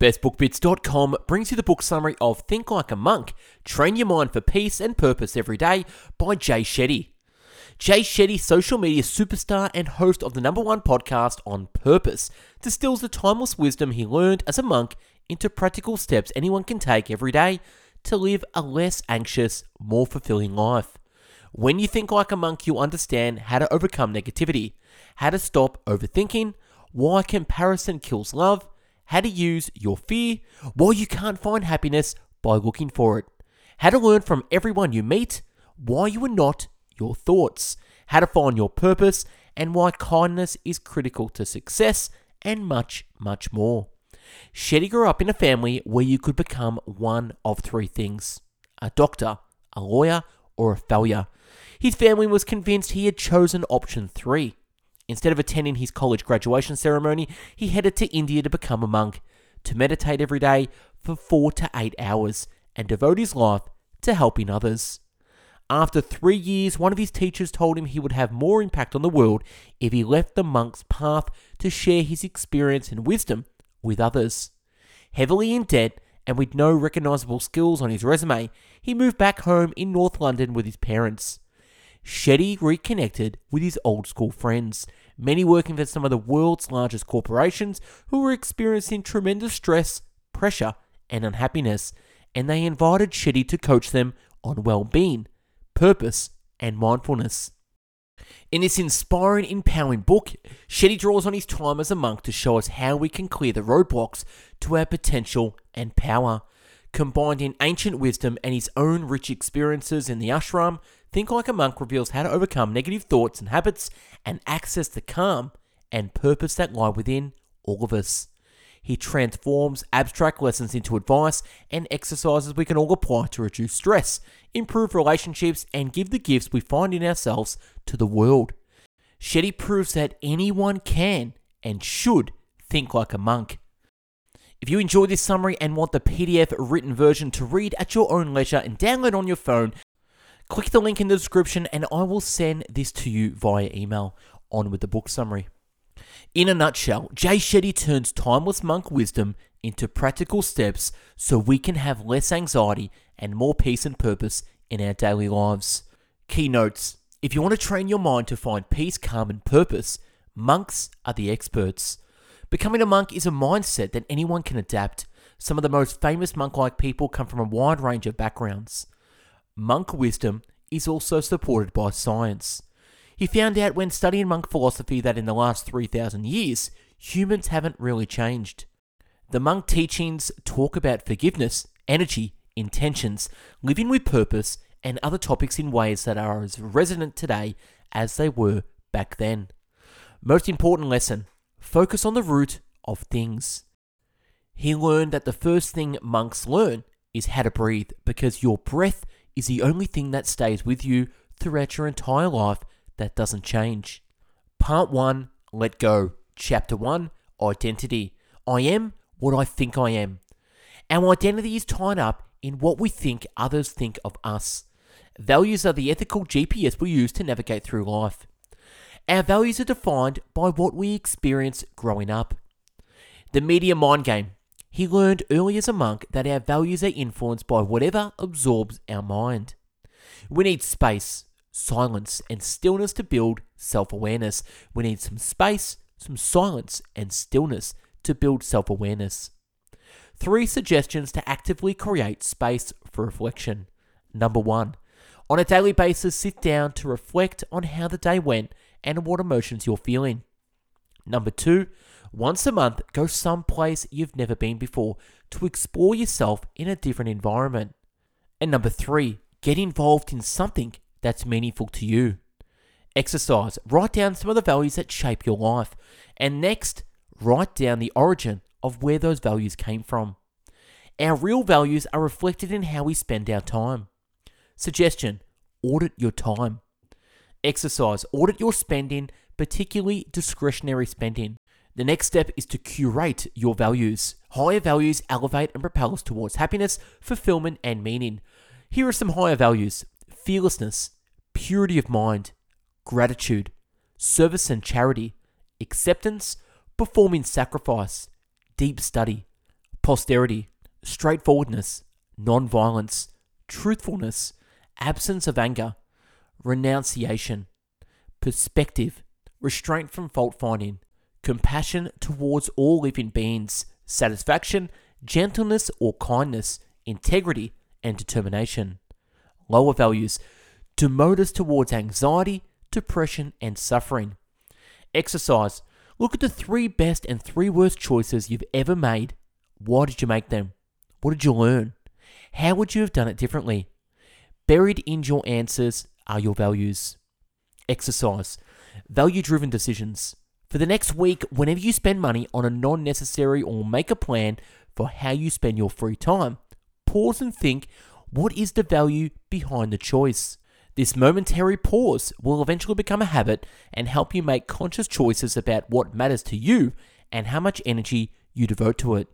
BestBookBits.com brings you the book summary of Think Like a Monk Train Your Mind for Peace and Purpose Every Day by Jay Shetty. Jay Shetty, social media superstar and host of the number one podcast on purpose, distills the timeless wisdom he learned as a monk into practical steps anyone can take every day to live a less anxious, more fulfilling life. When you think like a monk, you'll understand how to overcome negativity, how to stop overthinking, why comparison kills love, how to use your fear, why you can't find happiness by looking for it, how to learn from everyone you meet, why you are not your thoughts, how to find your purpose, and why kindness is critical to success, and much, much more. Shetty grew up in a family where you could become one of three things a doctor, a lawyer, or a failure. His family was convinced he had chosen option three. Instead of attending his college graduation ceremony, he headed to India to become a monk, to meditate every day for four to eight hours, and devote his life to helping others. After three years, one of his teachers told him he would have more impact on the world if he left the monk's path to share his experience and wisdom with others. Heavily in debt and with no recognizable skills on his resume, he moved back home in North London with his parents. Shetty reconnected with his old school friends, many working for some of the world's largest corporations who were experiencing tremendous stress, pressure, and unhappiness, and they invited Shetty to coach them on well being purpose, and mindfulness. In this inspiring, empowering book, Shetty draws on his time as a monk to show us how we can clear the roadblocks to our potential and power. Combined in ancient wisdom and his own rich experiences in the ashram, Think Like a Monk reveals how to overcome negative thoughts and habits and access the calm and purpose that lie within all of us. He transforms abstract lessons into advice and exercises we can all apply to reduce stress, improve relationships, and give the gifts we find in ourselves to the world. Shetty proves that anyone can and should think like a monk. If you enjoyed this summary and want the PDF written version to read at your own leisure and download on your phone, click the link in the description and I will send this to you via email. On with the book summary. In a nutshell, Jay Shetty turns timeless monk wisdom into practical steps so we can have less anxiety and more peace and purpose in our daily lives. Key notes If you want to train your mind to find peace, calm, and purpose, monks are the experts. Becoming a monk is a mindset that anyone can adapt. Some of the most famous monk like people come from a wide range of backgrounds. Monk wisdom is also supported by science. He found out when studying monk philosophy that in the last 3,000 years, humans haven't really changed. The monk teachings talk about forgiveness, energy, intentions, living with purpose, and other topics in ways that are as resonant today as they were back then. Most important lesson focus on the root of things. He learned that the first thing monks learn is how to breathe because your breath is the only thing that stays with you throughout your entire life that doesn't change. Part 1 Let Go. Chapter 1 Identity. I am what I think I am. Our identity is tied up in what we think others think of us. Values are the ethical GPS we use to navigate through life. Our values are defined by what we experience growing up. The media mind game. He learned early as a monk that our values are influenced by whatever absorbs our mind. We need space, silence, and stillness to build self awareness. We need some space, some silence, and stillness to build self awareness. Three suggestions to actively create space for reflection. Number one, on a daily basis, sit down to reflect on how the day went and what emotions you're feeling. Number two, once a month, go someplace you've never been before to explore yourself in a different environment. And number three, get involved in something that's meaningful to you. Exercise. Write down some of the values that shape your life. And next, write down the origin of where those values came from. Our real values are reflected in how we spend our time. Suggestion Audit your time. Exercise. Audit your spending, particularly discretionary spending. The next step is to curate your values. Higher values elevate and propel us towards happiness, fulfillment, and meaning. Here are some higher values fearlessness, purity of mind, gratitude, service and charity, acceptance, performing sacrifice, deep study, posterity, straightforwardness, non-violence, truthfulness, absence of anger, renunciation, perspective, restraint from fault finding, compassion towards all living beings, satisfaction, gentleness or kindness, integrity, and determination. Lower values demote us towards anxiety, depression, and suffering. Exercise. Look at the three best and three worst choices you've ever made. Why did you make them? What did you learn? How would you have done it differently? Buried in your answers are your values. Exercise. Value driven decisions. For the next week, whenever you spend money on a non necessary or make a plan for how you spend your free time, pause and think what is the value behind the choice? This momentary pause will eventually become a habit and help you make conscious choices about what matters to you and how much energy you devote to it.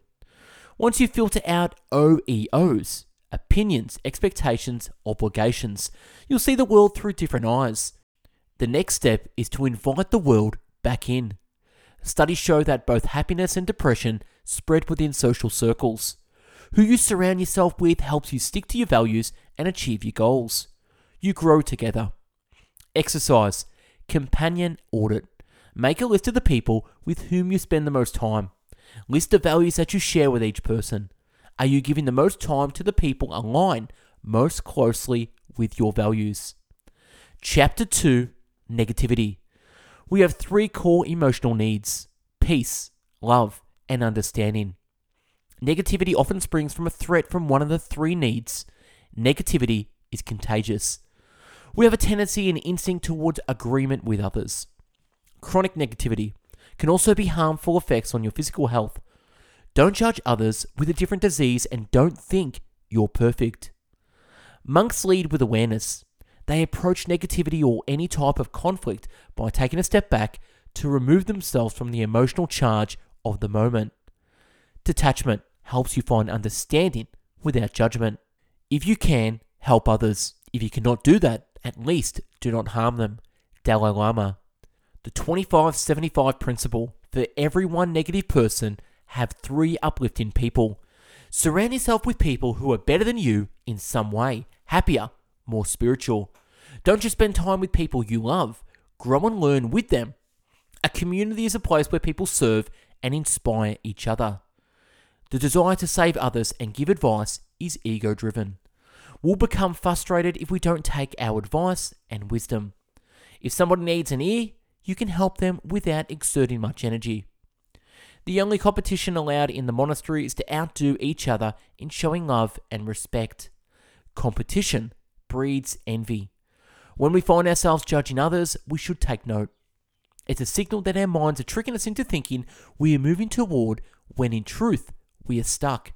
Once you filter out OEOs, opinions, expectations, obligations, you'll see the world through different eyes. The next step is to invite the world back in. Studies show that both happiness and depression spread within social circles. Who you surround yourself with helps you stick to your values and achieve your goals. You grow together. Exercise. Companion audit. Make a list of the people with whom you spend the most time. List the values that you share with each person. Are you giving the most time to the people align most closely with your values? Chapter 2 Negativity. We have three core emotional needs peace, love, and understanding. Negativity often springs from a threat from one of the three needs. Negativity is contagious. We have a tendency and instinct towards agreement with others. Chronic negativity can also be harmful effects on your physical health. Don't judge others with a different disease and don't think you're perfect. Monks lead with awareness. They approach negativity or any type of conflict by taking a step back to remove themselves from the emotional charge of the moment. Detachment helps you find understanding without judgment. If you can, help others. If you cannot do that, at least do not harm them. Dalai Lama. The 2575 principle for every one negative person, have three uplifting people. Surround yourself with people who are better than you in some way, happier, more spiritual. Don't just spend time with people you love, grow and learn with them. A community is a place where people serve and inspire each other. The desire to save others and give advice is ego driven. We'll become frustrated if we don't take our advice and wisdom. If somebody needs an ear, you can help them without exerting much energy. The only competition allowed in the monastery is to outdo each other in showing love and respect. Competition breeds envy. When we find ourselves judging others, we should take note. It's a signal that our minds are tricking us into thinking we are moving toward when in truth we are stuck.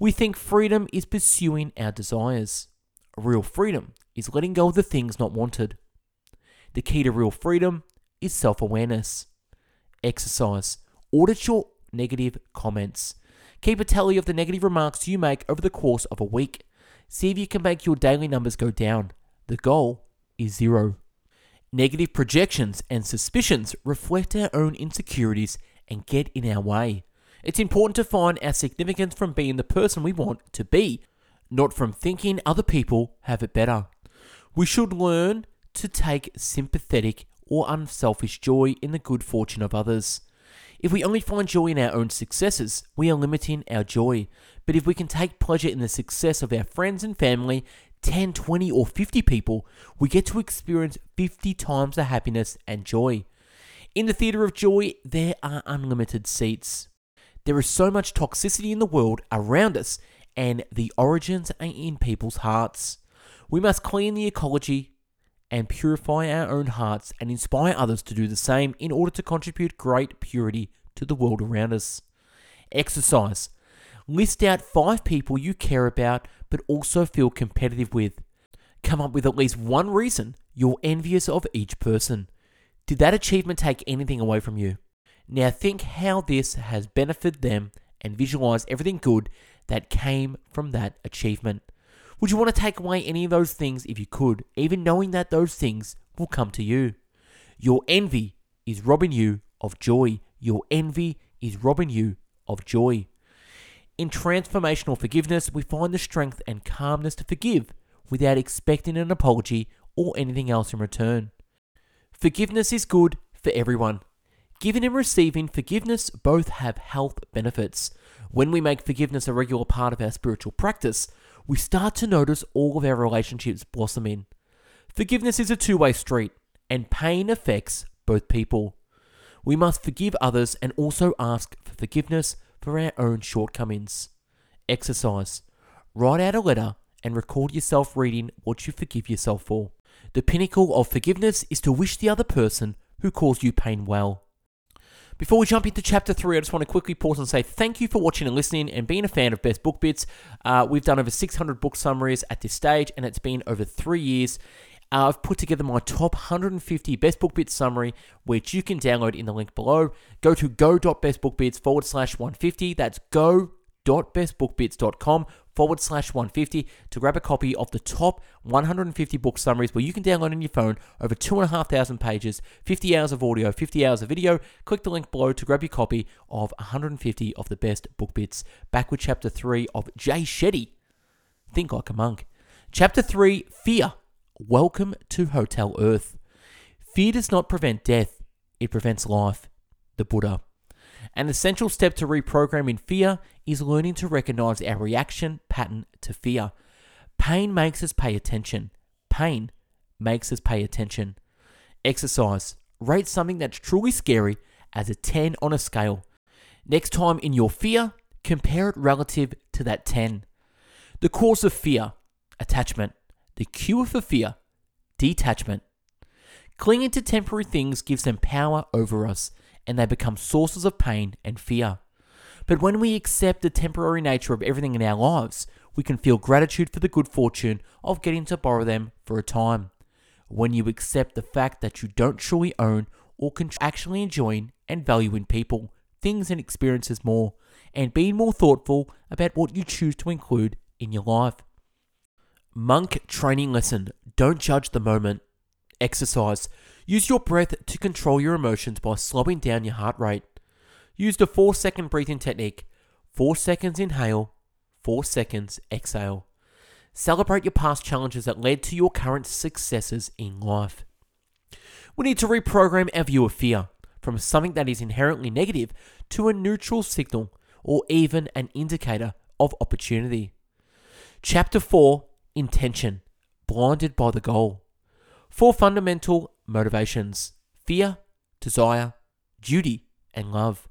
We think freedom is pursuing our desires. Real freedom is letting go of the things not wanted. The key to real freedom is self awareness. Exercise. Audit your negative comments. Keep a tally of the negative remarks you make over the course of a week. See if you can make your daily numbers go down. The goal is zero. Negative projections and suspicions reflect our own insecurities and get in our way. It's important to find our significance from being the person we want to be, not from thinking other people have it better. We should learn to take sympathetic or unselfish joy in the good fortune of others. If we only find joy in our own successes, we are limiting our joy. But if we can take pleasure in the success of our friends and family, 10, 20, or 50 people, we get to experience 50 times the happiness and joy. In the theatre of joy, there are unlimited seats. There is so much toxicity in the world around us, and the origins are in people's hearts. We must clean the ecology and purify our own hearts and inspire others to do the same in order to contribute great purity to the world around us. Exercise. List out five people you care about but also feel competitive with. Come up with at least one reason you're envious of each person. Did that achievement take anything away from you? Now think how this has benefited them and visualize everything good that came from that achievement. Would you want to take away any of those things if you could, even knowing that those things will come to you? Your envy is robbing you of joy. Your envy is robbing you of joy. In transformational forgiveness, we find the strength and calmness to forgive without expecting an apology or anything else in return. Forgiveness is good for everyone. Giving and receiving forgiveness both have health benefits. When we make forgiveness a regular part of our spiritual practice, we start to notice all of our relationships blossom in. Forgiveness is a two way street, and pain affects both people. We must forgive others and also ask for forgiveness for our own shortcomings. Exercise. Write out a letter and record yourself reading what you forgive yourself for. The pinnacle of forgiveness is to wish the other person who caused you pain well. Before we jump into chapter three, I just want to quickly pause and say thank you for watching and listening and being a fan of Best Book Bits. Uh, we've done over 600 book summaries at this stage, and it's been over three years. Uh, I've put together my top 150 best book bits summary, which you can download in the link below. Go to go.bestbookbits forward slash 150. That's go.bestbookbits.com forward slash 150 to grab a copy of the top 150 book summaries where you can download on your phone over 2,500 pages, 50 hours of audio, 50 hours of video. Click the link below to grab your copy of 150 of the best book bits. Back with chapter 3 of Jay Shetty. Think like a monk. Chapter 3 Fear. Welcome to Hotel Earth. Fear does not prevent death, it prevents life. The Buddha. An essential step to reprogramming fear is learning to recognize our reaction pattern to fear. Pain makes us pay attention. Pain makes us pay attention. Exercise. Rate something that's truly scary as a 10 on a scale. Next time in your fear, compare it relative to that 10. The cause of fear, attachment. The cure for fear, detachment. Clinging to temporary things gives them power over us and they become sources of pain and fear. But when we accept the temporary nature of everything in our lives, we can feel gratitude for the good fortune of getting to borrow them for a time. When you accept the fact that you don't truly own or can actually enjoy and value in people, things, and experiences more, and being more thoughtful about what you choose to include in your life. Monk training lesson Don't judge the moment. Exercise Use your breath to control your emotions by slowing down your heart rate. Use the 4 second breathing technique 4 seconds inhale, 4 seconds exhale. Celebrate your past challenges that led to your current successes in life. We need to reprogram our view of fear from something that is inherently negative to a neutral signal or even an indicator of opportunity. Chapter 4 Intention Blinded by the Goal. Four fundamental motivations fear, desire, duty, and love.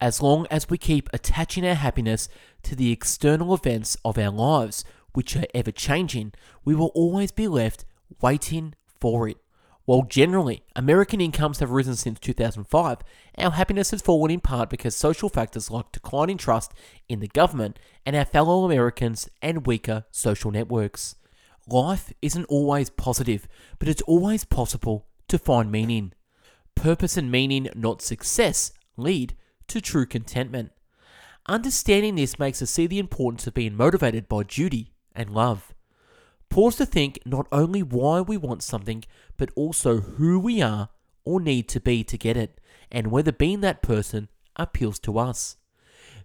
As long as we keep attaching our happiness to the external events of our lives, which are ever changing, we will always be left waiting for it. While generally American incomes have risen since 2005, our happiness has fallen in part because social factors like declining trust in the government and our fellow Americans and weaker social networks. Life isn't always positive, but it's always possible to find meaning. Purpose and meaning, not success, lead to true contentment. Understanding this makes us see the importance of being motivated by duty and love. Pause to think not only why we want something, but also who we are or need to be to get it, and whether being that person appeals to us.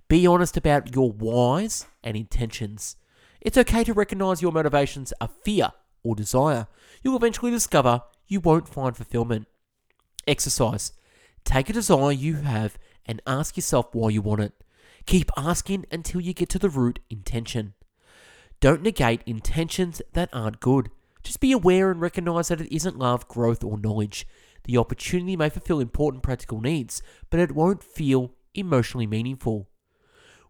Be honest about your whys and intentions. It's okay to recognize your motivations are fear or desire. You'll eventually discover you won't find fulfillment. Exercise. Take a desire you have and ask yourself why you want it. Keep asking until you get to the root intention. Don't negate intentions that aren't good. Just be aware and recognize that it isn't love, growth, or knowledge. The opportunity may fulfill important practical needs, but it won't feel emotionally meaningful.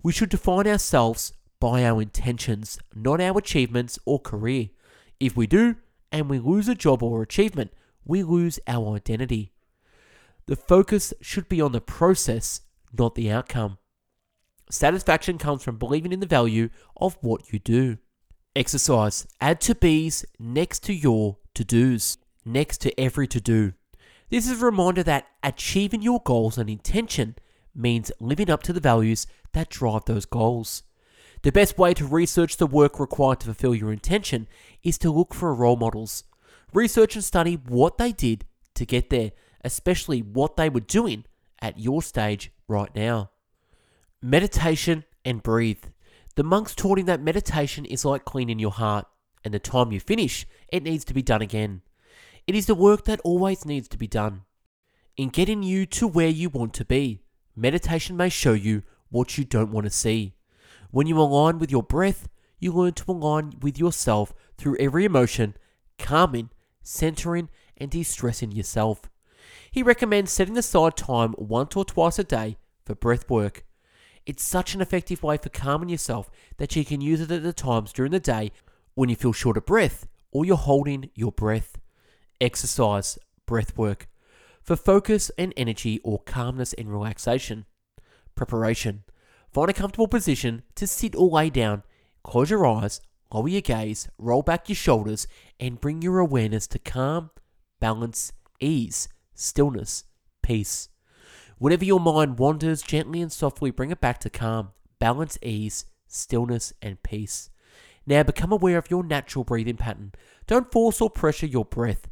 We should define ourselves by our intentions, not our achievements or career. If we do, and we lose a job or achievement, we lose our identity. The focus should be on the process, not the outcome. Satisfaction comes from believing in the value of what you do. Exercise. Add to be's next to your to do's, next to every to do. This is a reminder that achieving your goals and intention means living up to the values that drive those goals. The best way to research the work required to fulfill your intention is to look for role models. Research and study what they did to get there, especially what they were doing at your stage right now. Meditation and breathe. The monks taught him that meditation is like cleaning your heart, and the time you finish, it needs to be done again. It is the work that always needs to be done. In getting you to where you want to be, meditation may show you what you don't want to see. When you align with your breath, you learn to align with yourself through every emotion, calming, centering, and de stressing yourself. He recommends setting aside time once or twice a day for breath work. It's such an effective way for calming yourself that you can use it at the times during the day when you feel short of breath or you're holding your breath. Exercise, breath work. For focus and energy or calmness and relaxation. Preparation. Find a comfortable position to sit or lay down. Close your eyes, lower your gaze, roll back your shoulders, and bring your awareness to calm, balance, ease, stillness, peace. Whenever your mind wanders, gently and softly bring it back to calm, balance, ease, stillness, and peace. Now become aware of your natural breathing pattern. Don't force or pressure your breath.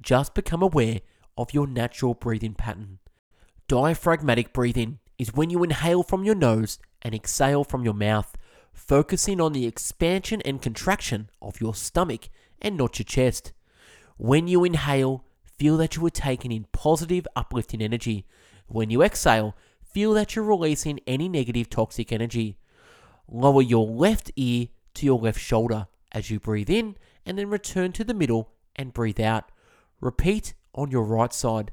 Just become aware of your natural breathing pattern. Diaphragmatic breathing is when you inhale from your nose and exhale from your mouth, focusing on the expansion and contraction of your stomach and not your chest. When you inhale, feel that you are taking in positive, uplifting energy. When you exhale, feel that you're releasing any negative, toxic energy. Lower your left ear to your left shoulder as you breathe in and then return to the middle and breathe out. Repeat on your right side.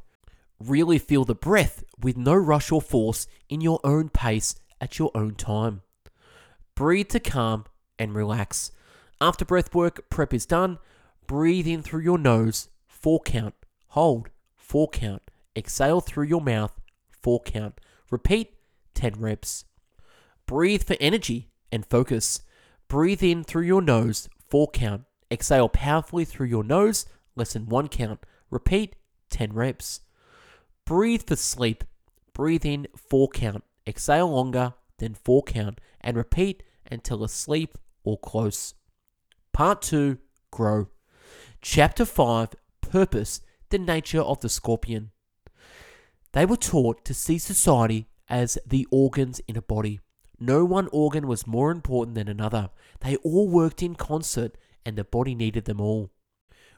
Really feel the breath with no rush or force in your own pace at your own time. Breathe to calm and relax. After breath work prep is done, breathe in through your nose, four count, hold, four count, exhale through your mouth, four count. Repeat 10 reps. Breathe for energy and focus. Breathe in through your nose, four count. Exhale powerfully through your nose, less than one count. Repeat 10 reps. Breathe for sleep. Breathe in 4 count. Exhale longer than 4 count and repeat until asleep or close. Part 2 Grow. Chapter 5 Purpose The nature of the scorpion. They were taught to see society as the organs in a body. No one organ was more important than another. They all worked in concert and the body needed them all.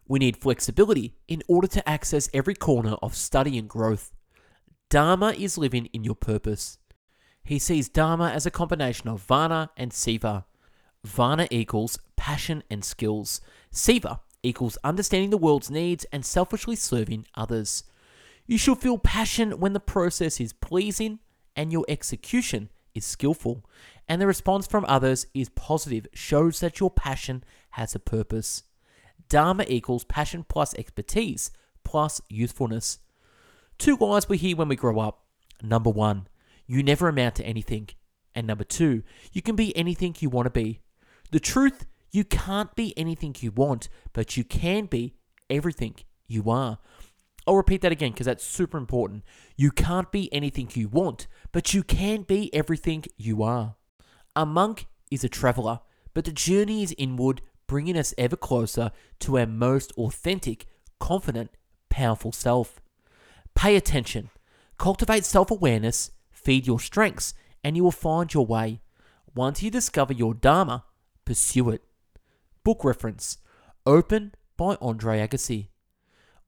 We need flexibility in order to access every corner of study and growth. Dharma is living in your purpose. He sees Dharma as a combination of Varna and Seva. Varna equals passion and skills. Seva equals understanding the world's needs and selfishly serving others. You should feel passion when the process is pleasing and your execution is skillful, and the response from others is positive, shows that your passion has a purpose. Dharma equals passion plus expertise plus youthfulness. Two lies we hear when we grow up. Number one, you never amount to anything. And number two, you can be anything you want to be. The truth, you can't be anything you want, but you can be everything you are. I'll repeat that again because that's super important. You can't be anything you want, but you can be everything you are. A monk is a traveler, but the journey is inward, bringing us ever closer to our most authentic, confident, powerful self. Pay attention, cultivate self awareness, feed your strengths, and you will find your way. Once you discover your Dharma, pursue it. Book reference Open by Andre Agassi.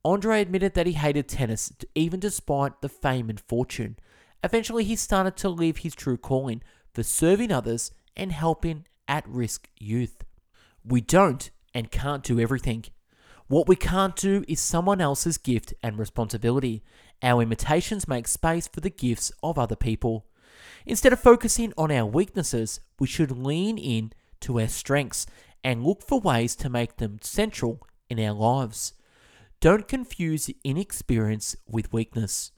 Andre admitted that he hated tennis even despite the fame and fortune. Eventually, he started to live his true calling for serving others and helping at risk youth. We don't and can't do everything. What we can't do is someone else's gift and responsibility. Our imitations make space for the gifts of other people. Instead of focusing on our weaknesses, we should lean in to our strengths and look for ways to make them central in our lives. Don't confuse inexperience with weakness.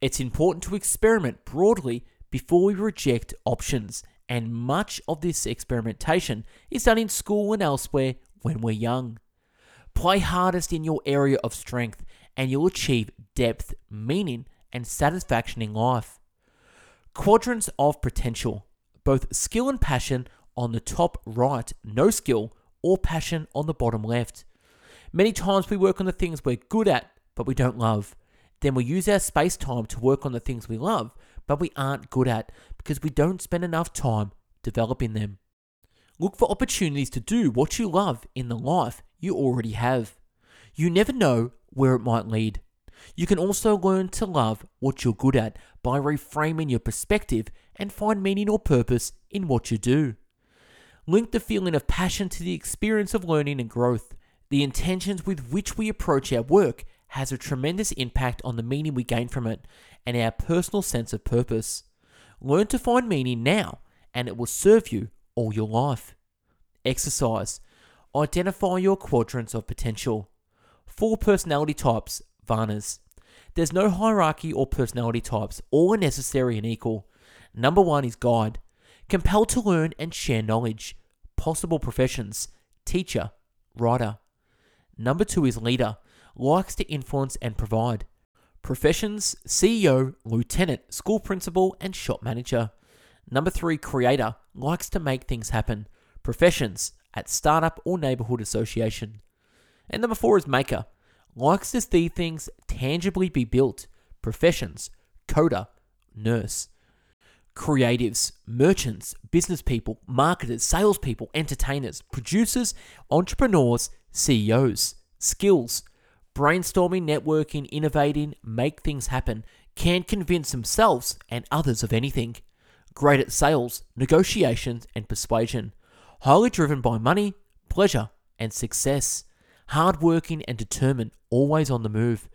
It's important to experiment broadly before we reject options and much of this experimentation is done in school and elsewhere when we're young. Play hardest in your area of strength, and you'll achieve depth, meaning, and satisfaction in life. Quadrants of potential both skill and passion on the top right, no skill, or passion on the bottom left. Many times we work on the things we're good at, but we don't love. Then we use our space time to work on the things we love, but we aren't good at because we don't spend enough time developing them. Look for opportunities to do what you love in the life you already have. You never know where it might lead. You can also learn to love what you're good at by reframing your perspective and find meaning or purpose in what you do. Link the feeling of passion to the experience of learning and growth. The intentions with which we approach our work has a tremendous impact on the meaning we gain from it and our personal sense of purpose. Learn to find meaning now, and it will serve you all your life. Exercise. Identify your quadrants of potential. Four personality types, Varnas. There's no hierarchy or personality types, all are necessary and equal. Number one is guide, compelled to learn and share knowledge. Possible professions, teacher, writer. Number two is leader, likes to influence and provide. Professions, CEO, lieutenant, school principal, and shop manager. Number three, creator, likes to make things happen. Professions, at startup or neighborhood association. And number four is maker, likes to see things tangibly be built. Professions, coder, nurse. Creatives, merchants, business people, marketers, salespeople, entertainers, producers, entrepreneurs, CEOs. Skills, brainstorming, networking, innovating, make things happen, can convince themselves and others of anything. Great at sales, negotiations, and persuasion. Highly driven by money, pleasure, and success. Hardworking and determined, always on the move.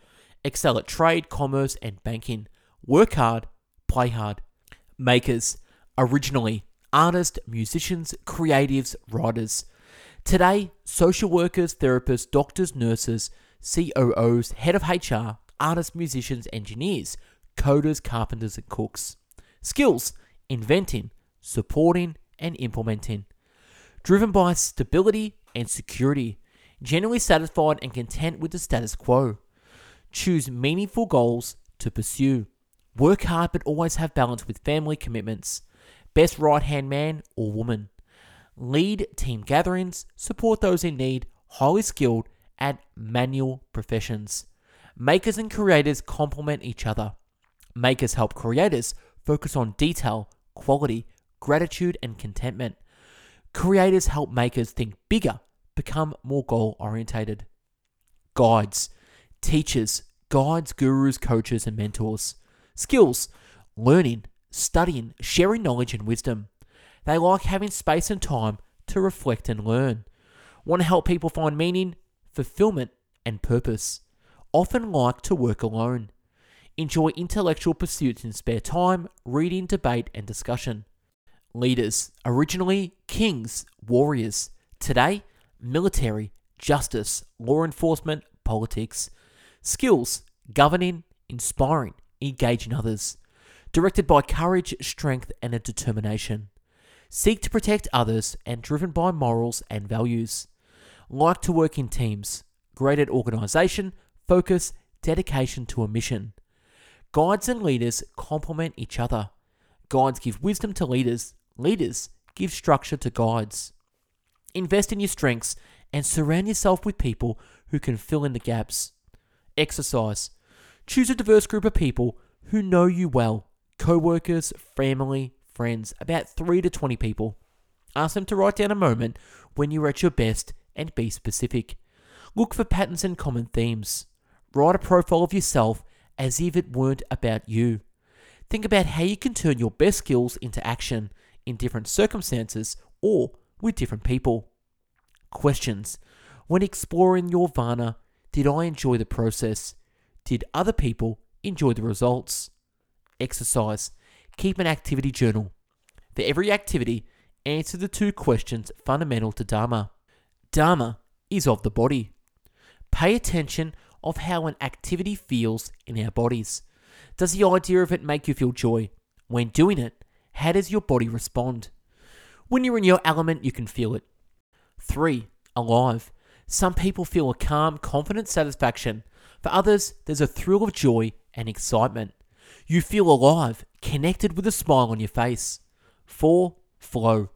Excel at trade, commerce, and banking. Work hard, play hard. Makers, originally, artists, musicians, creatives, writers. Today, social workers, therapists, doctors, nurses, COOs, head of HR, artists, musicians, engineers, coders, carpenters, and cooks. Skills inventing, supporting, and implementing. Driven by stability and security, generally satisfied and content with the status quo. Choose meaningful goals to pursue. Work hard but always have balance with family commitments. Best right hand man or woman. Lead team gatherings, support those in need, highly skilled at manual professions. Makers and creators complement each other. Makers help creators focus on detail, quality, gratitude, and contentment. Creators help makers think bigger, become more goal orientated. Guides, teachers, guides, gurus, coaches, and mentors. Skills, learning, studying, sharing knowledge and wisdom. They like having space and time to reflect and learn. Want to help people find meaning, fulfillment, and purpose. Often like to work alone. Enjoy intellectual pursuits in spare time, reading, debate, and discussion. Leaders, originally kings, warriors. Today, military, justice, law enforcement, politics. Skills, governing, inspiring, engaging others. Directed by courage, strength, and a determination. Seek to protect others and driven by morals and values like to work in teams, great at organisation, focus, dedication to a mission. Guides and leaders complement each other. Guides give wisdom to leaders, leaders give structure to guides. Invest in your strengths and surround yourself with people who can fill in the gaps. Exercise. Choose a diverse group of people who know you well co workers, family, friends, about 3 to 20 people. Ask them to write down a moment when you are at your best and be specific. Look for patterns and common themes. Write a profile of yourself as if it weren't about you. Think about how you can turn your best skills into action in different circumstances or with different people. Questions. When exploring your Varna, did I enjoy the process? Did other people enjoy the results? Exercise. Keep an activity journal. For every activity, answer the two questions fundamental to Dharma. Dharma is of the body. Pay attention of how an activity feels in our bodies. Does the idea of it make you feel joy? When doing it, how does your body respond? When you're in your element, you can feel it. 3. Alive. Some people feel a calm, confident satisfaction. For others, there's a thrill of joy and excitement. You feel alive, connected with a smile on your face. 4. Flow.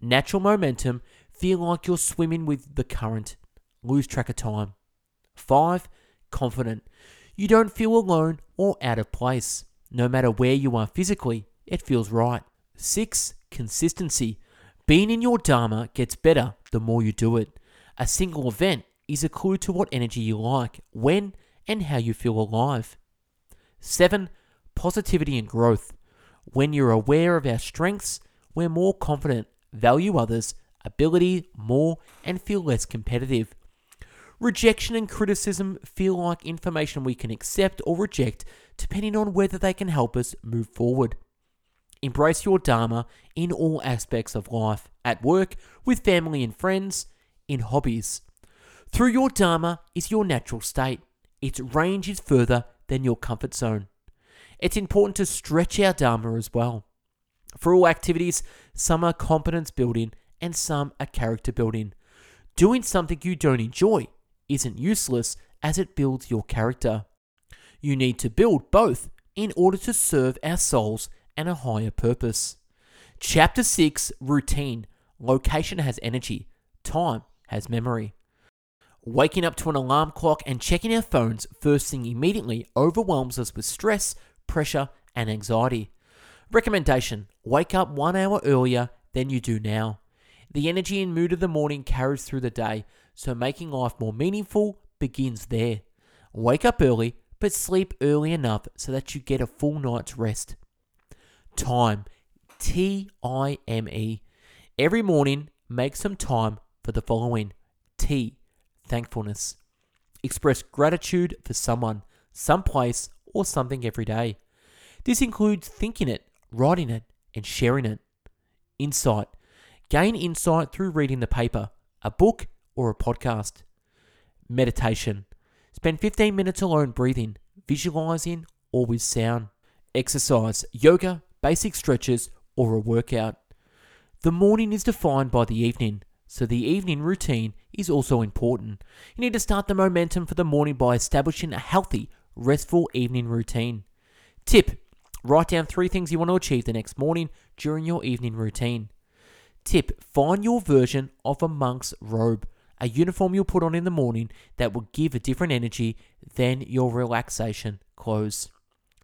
Natural momentum feel like you're swimming with the current, lose track of time. 5. Confident. You don't feel alone or out of place. No matter where you are physically, it feels right. 6. Consistency. Being in your Dharma gets better the more you do it. A single event is a clue to what energy you like, when, and how you feel alive. 7. Positivity and growth. When you're aware of our strengths, we're more confident, value others, ability more, and feel less competitive. Rejection and criticism feel like information we can accept or reject depending on whether they can help us move forward. Embrace your Dharma in all aspects of life at work, with family and friends, in hobbies. Through your Dharma is your natural state. Its range is further than your comfort zone. It's important to stretch our Dharma as well. For all activities, some are competence building and some are character building. Doing something you don't enjoy isn't useless as it builds your character. You need to build both in order to serve our souls and a higher purpose. Chapter 6 Routine Location has energy, time has memory. Waking up to an alarm clock and checking our phones first thing immediately overwhelms us with stress, pressure, and anxiety. Recommendation Wake up one hour earlier than you do now. The energy and mood of the morning carries through the day, so making life more meaningful begins there. Wake up early, but sleep early enough so that you get a full night's rest. Time T I M E. Every morning, make some time for the following T. Thankfulness. Express gratitude for someone, someplace, or something every day. This includes thinking it, writing it, and sharing it. Insight. Gain insight through reading the paper, a book, or a podcast. Meditation. Spend 15 minutes alone breathing, visualizing, or with sound. Exercise, yoga, basic stretches, or a workout. The morning is defined by the evening, so the evening routine is also important. You need to start the momentum for the morning by establishing a healthy, restful evening routine. Tip Write down three things you want to achieve the next morning during your evening routine. Tip Find your version of a monk's robe, a uniform you'll put on in the morning that will give a different energy than your relaxation clothes.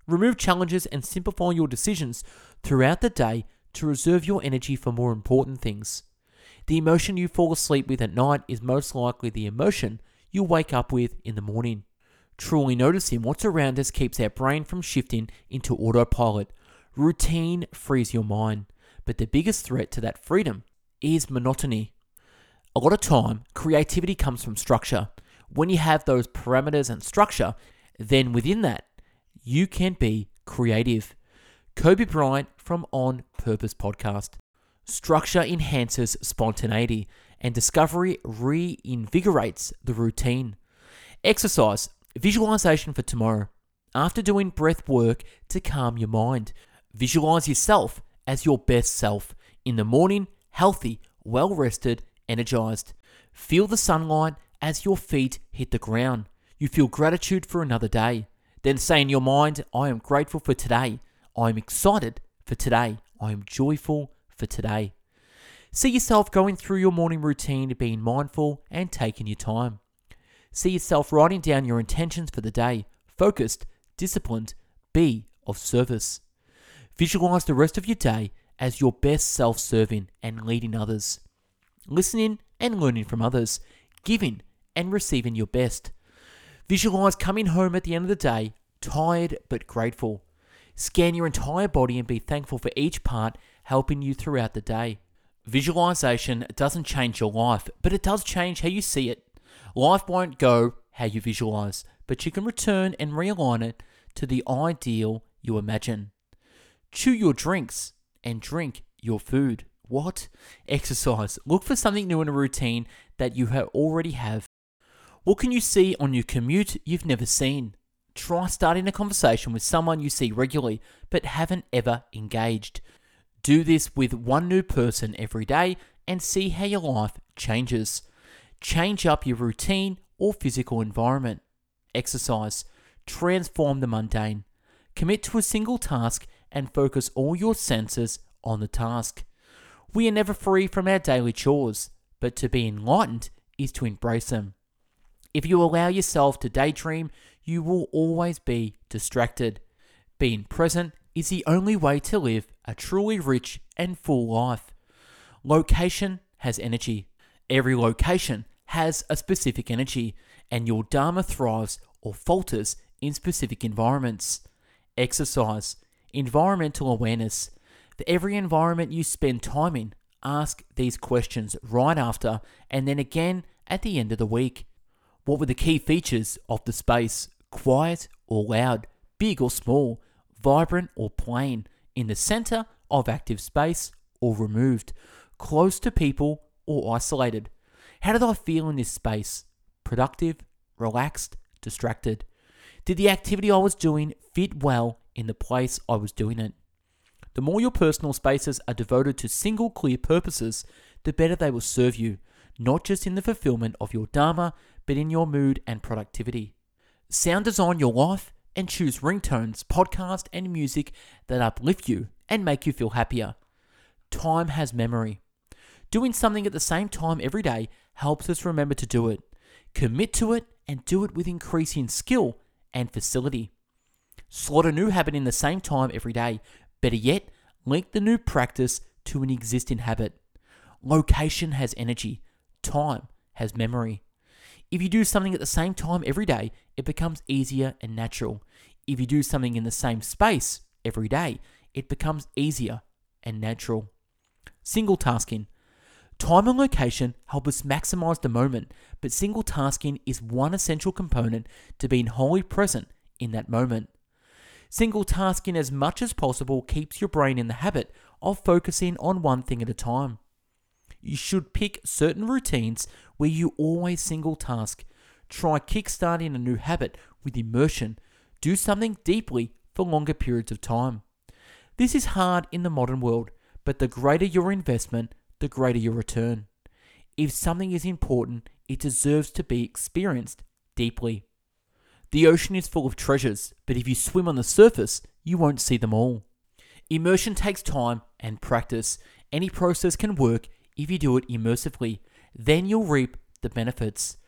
Remove challenges and simplify your decisions throughout the day to reserve your energy for more important things. The emotion you fall asleep with at night is most likely the emotion you'll wake up with in the morning. Truly noticing what's around us keeps our brain from shifting into autopilot. Routine frees your mind, but the biggest threat to that freedom is monotony. A lot of time, creativity comes from structure. When you have those parameters and structure, then within that, you can be creative. Kobe Bryant from On Purpose Podcast. Structure enhances spontaneity, and discovery reinvigorates the routine. Exercise Visualization for tomorrow. After doing breath work to calm your mind, visualize yourself as your best self in the morning, healthy, well rested, energized. Feel the sunlight as your feet hit the ground. You feel gratitude for another day. Then say in your mind, I am grateful for today. I am excited for today. I am joyful for today. See yourself going through your morning routine, being mindful and taking your time. See yourself writing down your intentions for the day, focused, disciplined, be of service. Visualize the rest of your day as your best self serving and leading others, listening and learning from others, giving and receiving your best. Visualize coming home at the end of the day, tired but grateful. Scan your entire body and be thankful for each part helping you throughout the day. Visualization doesn't change your life, but it does change how you see it. Life won't go how you visualize, but you can return and realign it to the ideal you imagine. Chew your drinks and drink your food. What? Exercise. Look for something new in a routine that you already have. What can you see on your commute you've never seen? Try starting a conversation with someone you see regularly but haven't ever engaged. Do this with one new person every day and see how your life changes. Change up your routine or physical environment. Exercise. Transform the mundane. Commit to a single task and focus all your senses on the task. We are never free from our daily chores, but to be enlightened is to embrace them. If you allow yourself to daydream, you will always be distracted. Being present is the only way to live a truly rich and full life. Location has energy. Every location has a specific energy, and your Dharma thrives or falters in specific environments. Exercise, environmental awareness. For every environment you spend time in, ask these questions right after and then again at the end of the week. What were the key features of the space? Quiet or loud? Big or small? Vibrant or plain? In the center of active space or removed? Close to people or isolated? How did I feel in this space? Productive, relaxed, distracted? Did the activity I was doing fit well in the place I was doing it? The more your personal spaces are devoted to single clear purposes, the better they will serve you, not just in the fulfillment of your Dharma, but in your mood and productivity. Sound design your life and choose ringtones, podcast, and music that uplift you and make you feel happier. Time has memory. Doing something at the same time every day helps us remember to do it. Commit to it and do it with increasing skill and facility. Slot a new habit in the same time every day. Better yet, link the new practice to an existing habit. Location has energy, time has memory. If you do something at the same time every day, it becomes easier and natural. If you do something in the same space every day, it becomes easier and natural. Single tasking. Time and location help us maximize the moment, but single tasking is one essential component to being wholly present in that moment. Single tasking as much as possible keeps your brain in the habit of focusing on one thing at a time. You should pick certain routines where you always single task. Try kickstarting a new habit with immersion. Do something deeply for longer periods of time. This is hard in the modern world, but the greater your investment, the greater your return. If something is important, it deserves to be experienced deeply. The ocean is full of treasures, but if you swim on the surface, you won't see them all. Immersion takes time and practice. Any process can work if you do it immersively. Then you'll reap the benefits.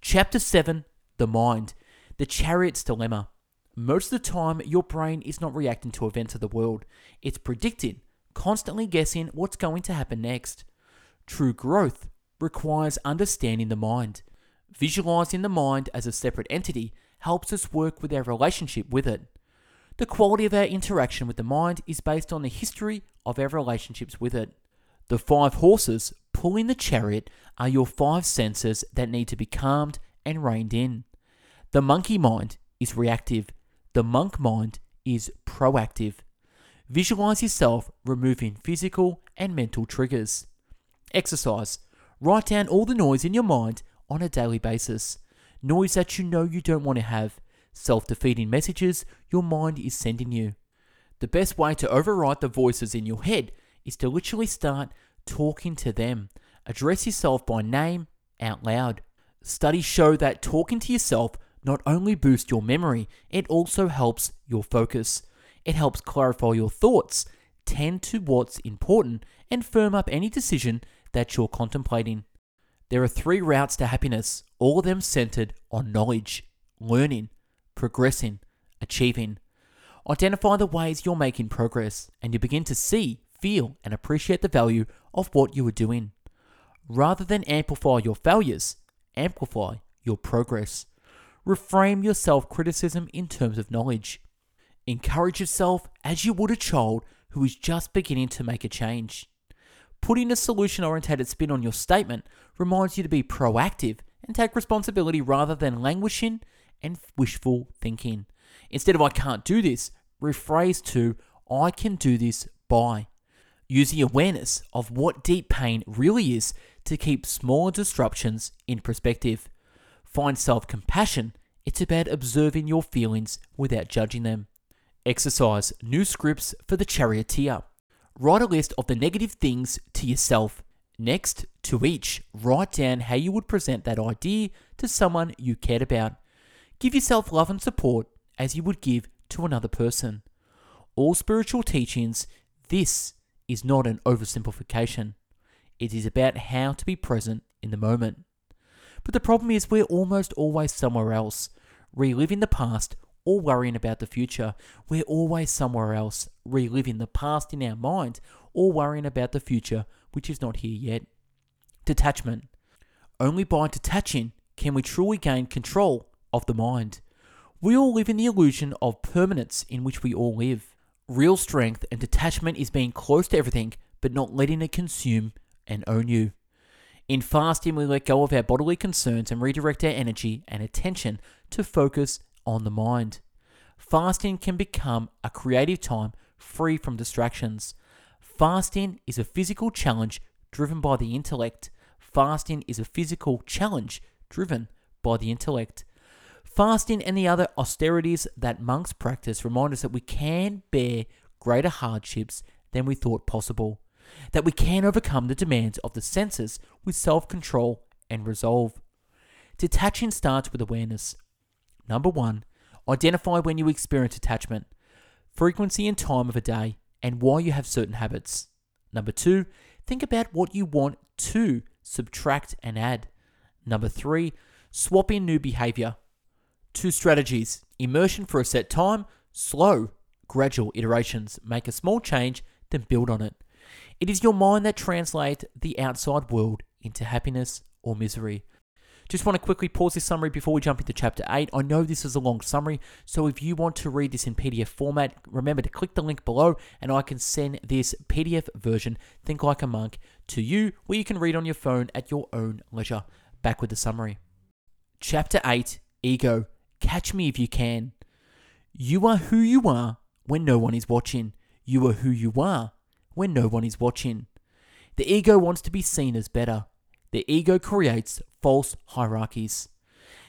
Chapter 7 The Mind The Chariot's Dilemma. Most of the time, your brain is not reacting to events of the world, it's predicting, constantly guessing what's going to happen next. True growth requires understanding the mind. Visualizing the mind as a separate entity helps us work with our relationship with it. The quality of our interaction with the mind is based on the history of our relationships with it. The five horses pulling the chariot are your five senses that need to be calmed and reined in. The monkey mind is reactive, the monk mind is proactive. Visualize yourself removing physical and mental triggers. Exercise. Write down all the noise in your mind on a daily basis. Noise that you know you don't want to have. Self defeating messages your mind is sending you. The best way to overwrite the voices in your head is to literally start talking to them. Address yourself by name out loud. Studies show that talking to yourself not only boosts your memory, it also helps your focus. It helps clarify your thoughts, tend to what's important, and firm up any decision that you're contemplating. There are three routes to happiness, all of them centered on knowledge, learning, progressing, achieving. Identify the ways you're making progress, and you begin to see feel and appreciate the value of what you are doing. Rather than amplify your failures, amplify your progress. Reframe your self criticism in terms of knowledge. Encourage yourself as you would a child who is just beginning to make a change. Putting a solution oriented spin on your statement reminds you to be proactive and take responsibility rather than languishing and wishful thinking. Instead of I can't do this, rephrase to I can do this by using awareness of what deep pain really is to keep smaller disruptions in perspective. Find self compassion. It's about observing your feelings without judging them. Exercise new scripts for the charioteer. Write a list of the negative things to yourself. Next, to each, write down how you would present that idea to someone you cared about. Give yourself love and support as you would give to another person. All spiritual teachings, this is not an oversimplification. It is about how to be present in the moment. But the problem is we're almost always somewhere else, reliving the past or worrying about the future. We're always somewhere else, reliving the past in our mind or worrying about the future, which is not here yet. Detachment. Only by detaching can we truly gain control of the mind. We all live in the illusion of permanence in which we all live. Real strength and detachment is being close to everything, but not letting it consume and own you. In fasting, we let go of our bodily concerns and redirect our energy and attention to focus on the mind. Fasting can become a creative time free from distractions. Fasting is a physical challenge driven by the intellect. Fasting is a physical challenge driven by the intellect. Fasting and the other austerities that monks practice remind us that we can bear greater hardships than we thought possible, that we can overcome the demands of the senses with self control and resolve. Detaching starts with awareness. Number one, identify when you experience attachment, frequency and time of a day, and why you have certain habits. Number two, think about what you want to subtract and add. Number three, swap in new behavior. Two strategies immersion for a set time, slow, gradual iterations. Make a small change, then build on it. It is your mind that translates the outside world into happiness or misery. Just want to quickly pause this summary before we jump into chapter 8. I know this is a long summary, so if you want to read this in PDF format, remember to click the link below and I can send this PDF version, Think Like a Monk, to you where you can read on your phone at your own leisure. Back with the summary. Chapter 8 Ego Catch Me If You Can. You are who you are when no one is watching. You are who you are when no one is watching. The ego wants to be seen as better. The ego creates false hierarchies.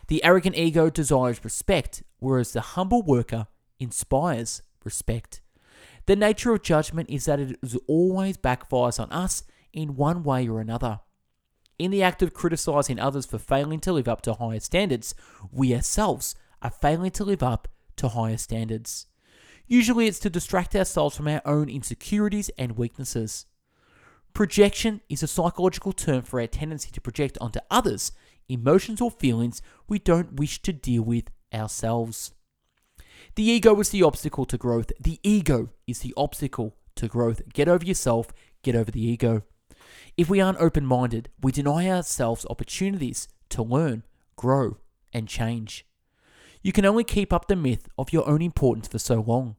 The arrogant ego desires respect, whereas the humble worker inspires respect. The nature of judgment is that it always backfires on us in one way or another. In the act of criticizing others for failing to live up to higher standards, we ourselves are failing to live up to higher standards. Usually, it's to distract ourselves from our own insecurities and weaknesses. Projection is a psychological term for our tendency to project onto others emotions or feelings we don't wish to deal with ourselves. The ego is the obstacle to growth. The ego is the obstacle to growth. Get over yourself, get over the ego. If we aren't open minded, we deny ourselves opportunities to learn, grow, and change. You can only keep up the myth of your own importance for so long.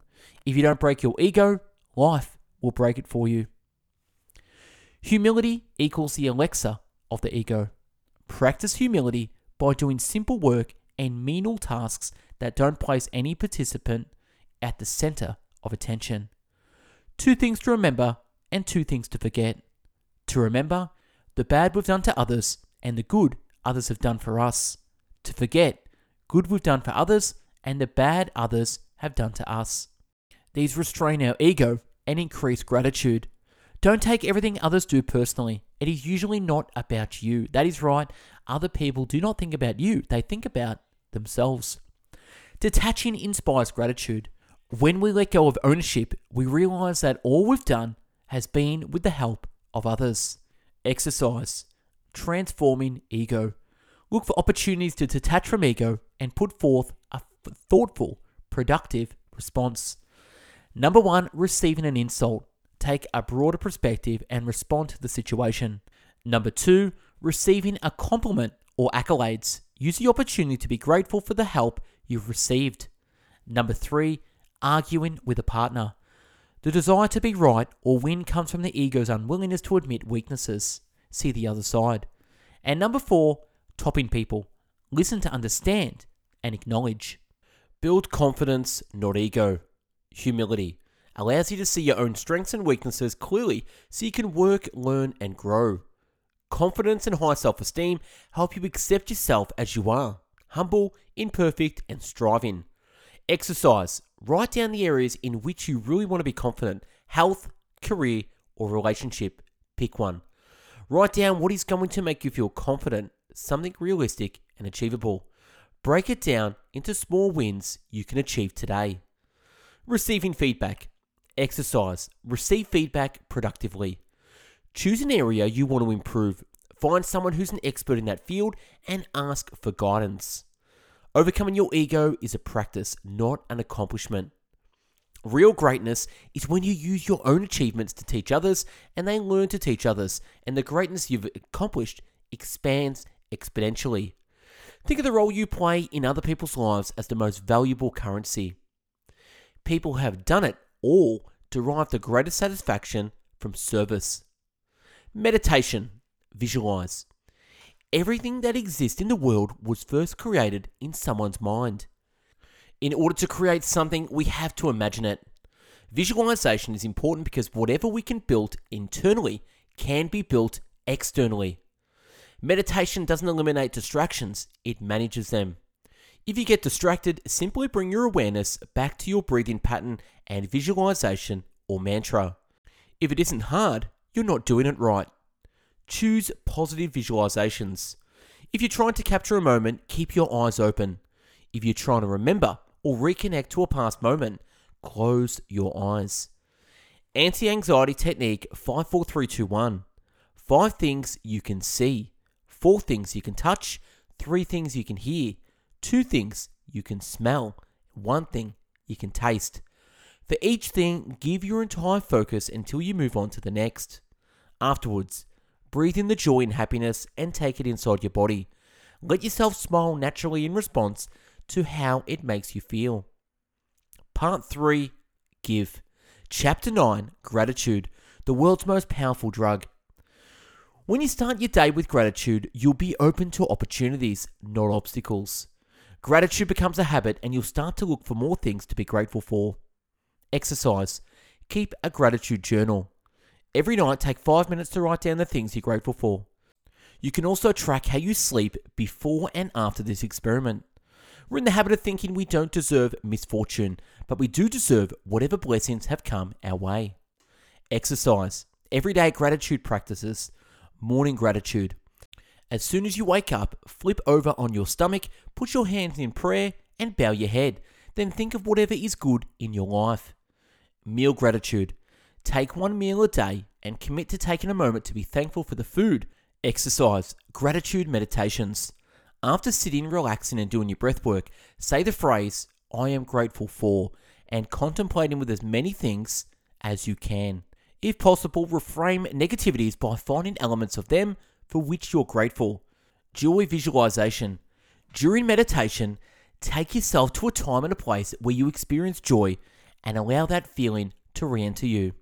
If you don't break your ego, life will break it for you. Humility equals the Alexa of the ego. Practice humility by doing simple work and menial tasks that don't place any participant at the center of attention. Two things to remember and two things to forget. To remember, the bad we've done to others and the good others have done for us. To forget, good we've done for others and the bad others have done to us. These restrain our ego and increase gratitude. Don't take everything others do personally. It is usually not about you. That is right. Other people do not think about you, they think about themselves. Detaching inspires gratitude. When we let go of ownership, we realize that all we've done has been with the help of others. Exercise. Transforming ego. Look for opportunities to detach from ego and put forth a thoughtful, productive response. Number one, receiving an insult take a broader perspective and respond to the situation. Number two, receiving a compliment or accolades. Use the opportunity to be grateful for the help you've received. Number three, arguing with a partner. The desire to be right or win comes from the ego's unwillingness to admit weaknesses. See the other side. And number four, topping people. Listen to understand and acknowledge. Build confidence, not ego. Humility allows you to see your own strengths and weaknesses clearly so you can work, learn, and grow. Confidence and high self esteem help you accept yourself as you are humble, imperfect, and striving. Exercise. Write down the areas in which you really want to be confident health, career, or relationship. Pick one. Write down what is going to make you feel confident, something realistic and achievable. Break it down into small wins you can achieve today. Receiving feedback. Exercise. Receive feedback productively. Choose an area you want to improve. Find someone who's an expert in that field and ask for guidance. Overcoming your ego is a practice, not an accomplishment. Real greatness is when you use your own achievements to teach others and they learn to teach others, and the greatness you've accomplished expands exponentially. Think of the role you play in other people's lives as the most valuable currency. People have done it all derive the greatest satisfaction from service. Meditation. Visualize. Everything that exists in the world was first created in someone's mind. In order to create something, we have to imagine it. Visualization is important because whatever we can build internally can be built externally. Meditation doesn't eliminate distractions, it manages them. If you get distracted, simply bring your awareness back to your breathing pattern and visualization or mantra. If it isn't hard, you're not doing it right. Choose positive visualizations. If you're trying to capture a moment, keep your eyes open. If you're trying to remember or reconnect to a past moment, close your eyes. Anti anxiety technique 54321. Five things you can see four things you can touch, three things you can hear, two things you can smell, one thing you can taste. For each thing, give your entire focus until you move on to the next. Afterwards, breathe in the joy and happiness and take it inside your body. Let yourself smile naturally in response to how it makes you feel. Part 3 Give. Chapter 9 Gratitude, the world's most powerful drug. When you start your day with gratitude, you'll be open to opportunities, not obstacles. Gratitude becomes a habit, and you'll start to look for more things to be grateful for. Exercise. Keep a gratitude journal. Every night, take five minutes to write down the things you're grateful for. You can also track how you sleep before and after this experiment. We're in the habit of thinking we don't deserve misfortune, but we do deserve whatever blessings have come our way. Exercise. Everyday gratitude practices morning gratitude. As soon as you wake up, flip over on your stomach, put your hands in prayer, and bow your head. Then think of whatever is good in your life. Meal gratitude. Take one meal a day and commit to taking a moment to be thankful for the food. Exercise. Gratitude meditations. After sitting, relaxing, and doing your breath work, say the phrase, I am grateful for, and contemplating with as many things as you can. If possible, reframe negativities by finding elements of them for which you're grateful. Joy visualization. During meditation, take yourself to a time and a place where you experience joy and allow that feeling to re enter you.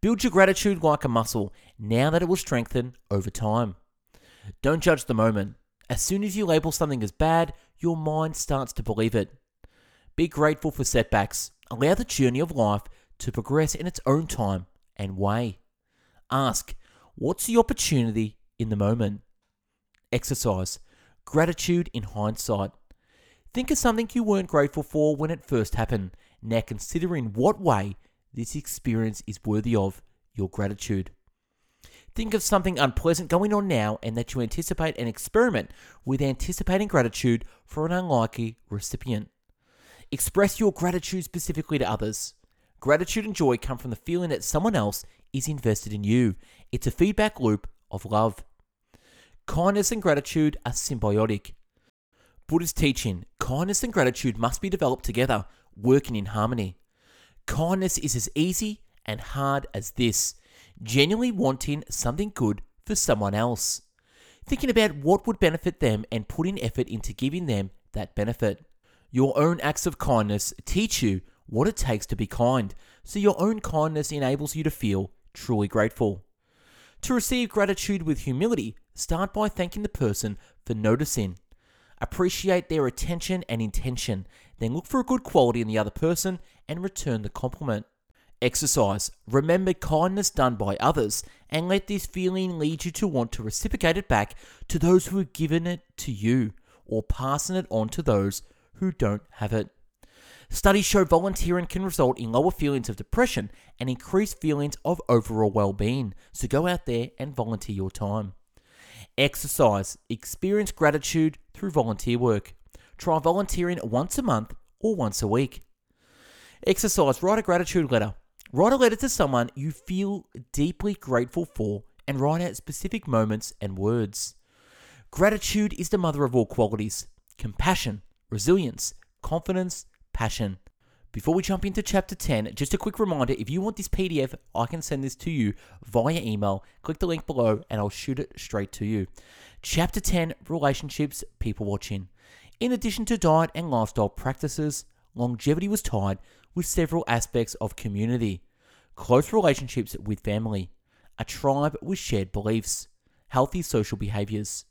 Build your gratitude like a muscle now that it will strengthen over time. Don't judge the moment. As soon as you label something as bad, your mind starts to believe it. Be grateful for setbacks. Allow the journey of life to progress in its own time and way. Ask, what's the opportunity in the moment? Exercise, gratitude in hindsight. Think of something you weren't grateful for when it first happened. Now consider in what way this experience is worthy of your gratitude. Think of something unpleasant going on now and that you anticipate an experiment with anticipating gratitude for an unlikely recipient. Express your gratitude specifically to others. Gratitude and joy come from the feeling that someone else is invested in you. It's a feedback loop of love. Kindness and gratitude are symbiotic. Buddha's teaching kindness and gratitude must be developed together, working in harmony. Kindness is as easy and hard as this genuinely wanting something good for someone else, thinking about what would benefit them and putting effort into giving them that benefit. Your own acts of kindness teach you what it takes to be kind, so your own kindness enables you to feel truly grateful. To receive gratitude with humility, start by thanking the person for noticing. Appreciate their attention and intention, then look for a good quality in the other person and return the compliment. Exercise. Remember kindness done by others and let this feeling lead you to want to reciprocate it back to those who have given it to you or passing it on to those who don't have it. Studies show volunteering can result in lower feelings of depression and increased feelings of overall well being. So go out there and volunteer your time. Exercise. Experience gratitude through volunteer work. Try volunteering once a month or once a week. Exercise. Write a gratitude letter. Write a letter to someone you feel deeply grateful for and write out specific moments and words. Gratitude is the mother of all qualities compassion, resilience, confidence, passion. Before we jump into chapter 10, just a quick reminder if you want this PDF, I can send this to you via email. Click the link below and I'll shoot it straight to you. Chapter 10 Relationships, People Watching. In addition to diet and lifestyle practices, longevity was tied with several aspects of community close relationships with family, a tribe with shared beliefs, healthy social behaviors.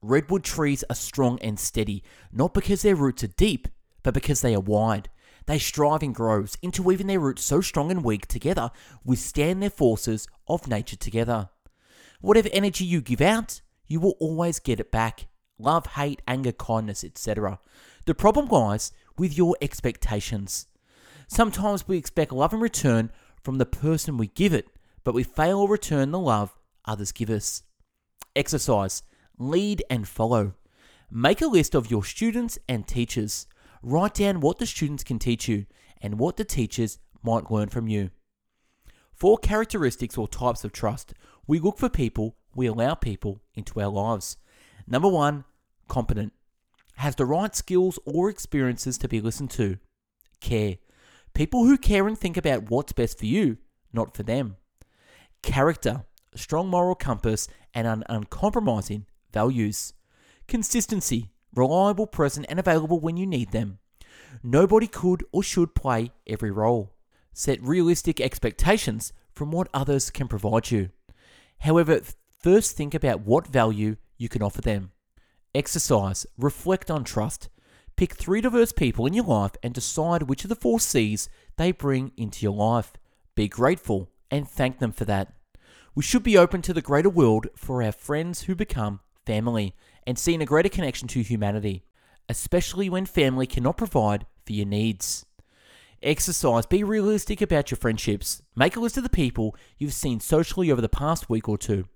Redwood trees are strong and steady, not because their roots are deep, but because they are wide. They strive and grows into even their roots so strong and weak together withstand their forces of nature together. Whatever energy you give out, you will always get it back. Love, hate, anger, kindness, etc. The problem lies with your expectations. Sometimes we expect love in return from the person we give it, but we fail to return the love others give us. Exercise Lead and follow. Make a list of your students and teachers. Write down what the students can teach you and what the teachers might learn from you. For characteristics or types of trust, we look for people, we allow people into our lives. Number one, competent. Has the right skills or experiences to be listened to. Care. People who care and think about what's best for you, not for them. Character. Strong moral compass and an uncompromising values. Consistency. Reliable, present, and available when you need them. Nobody could or should play every role. Set realistic expectations from what others can provide you. However, first think about what value you can offer them. Exercise, reflect on trust. Pick three diverse people in your life and decide which of the four C's they bring into your life. Be grateful and thank them for that. We should be open to the greater world for our friends who become family and seeing a greater connection to humanity, especially when family cannot provide for your needs. Exercise. Be realistic about your friendships. Make a list of the people you've seen socially over the past week or two.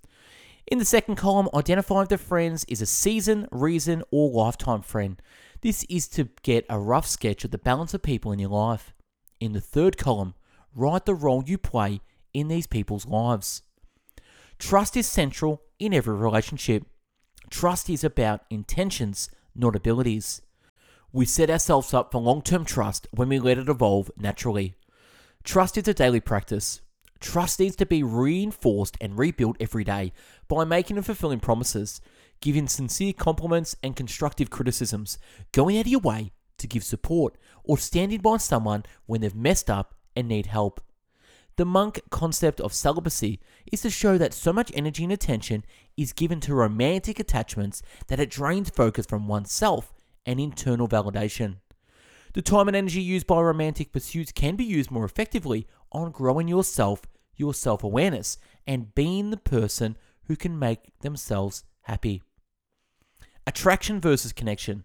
In the second column, identify if the friends is a season, reason, or lifetime friend. This is to get a rough sketch of the balance of people in your life. In the third column, write the role you play in these people's lives. Trust is central in every relationship. Trust is about intentions, not abilities. We set ourselves up for long term trust when we let it evolve naturally. Trust is a daily practice. Trust needs to be reinforced and rebuilt every day by making and fulfilling promises, giving sincere compliments and constructive criticisms, going out of your way to give support, or standing by someone when they've messed up and need help. The monk concept of celibacy is to show that so much energy and attention is given to romantic attachments that it drains focus from oneself and internal validation. The time and energy used by romantic pursuits can be used more effectively on growing yourself, your self awareness, and being the person who can make themselves happy. Attraction versus connection.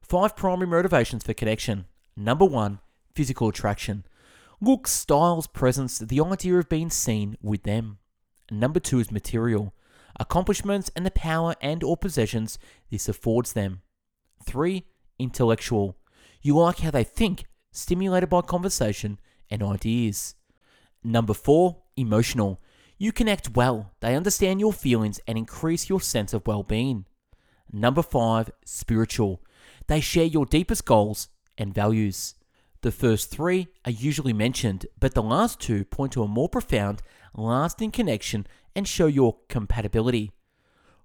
Five primary motivations for connection. Number one, physical attraction. Looks, styles, presence, the idea of being seen with them. Number two is material. Accomplishments and the power and or possessions this affords them. Three, intellectual. You like how they think, stimulated by conversation and ideas. Number four, emotional. You connect well, they understand your feelings and increase your sense of well being. Number five, spiritual. They share your deepest goals and values. The first three are usually mentioned, but the last two point to a more profound, lasting connection and show your compatibility.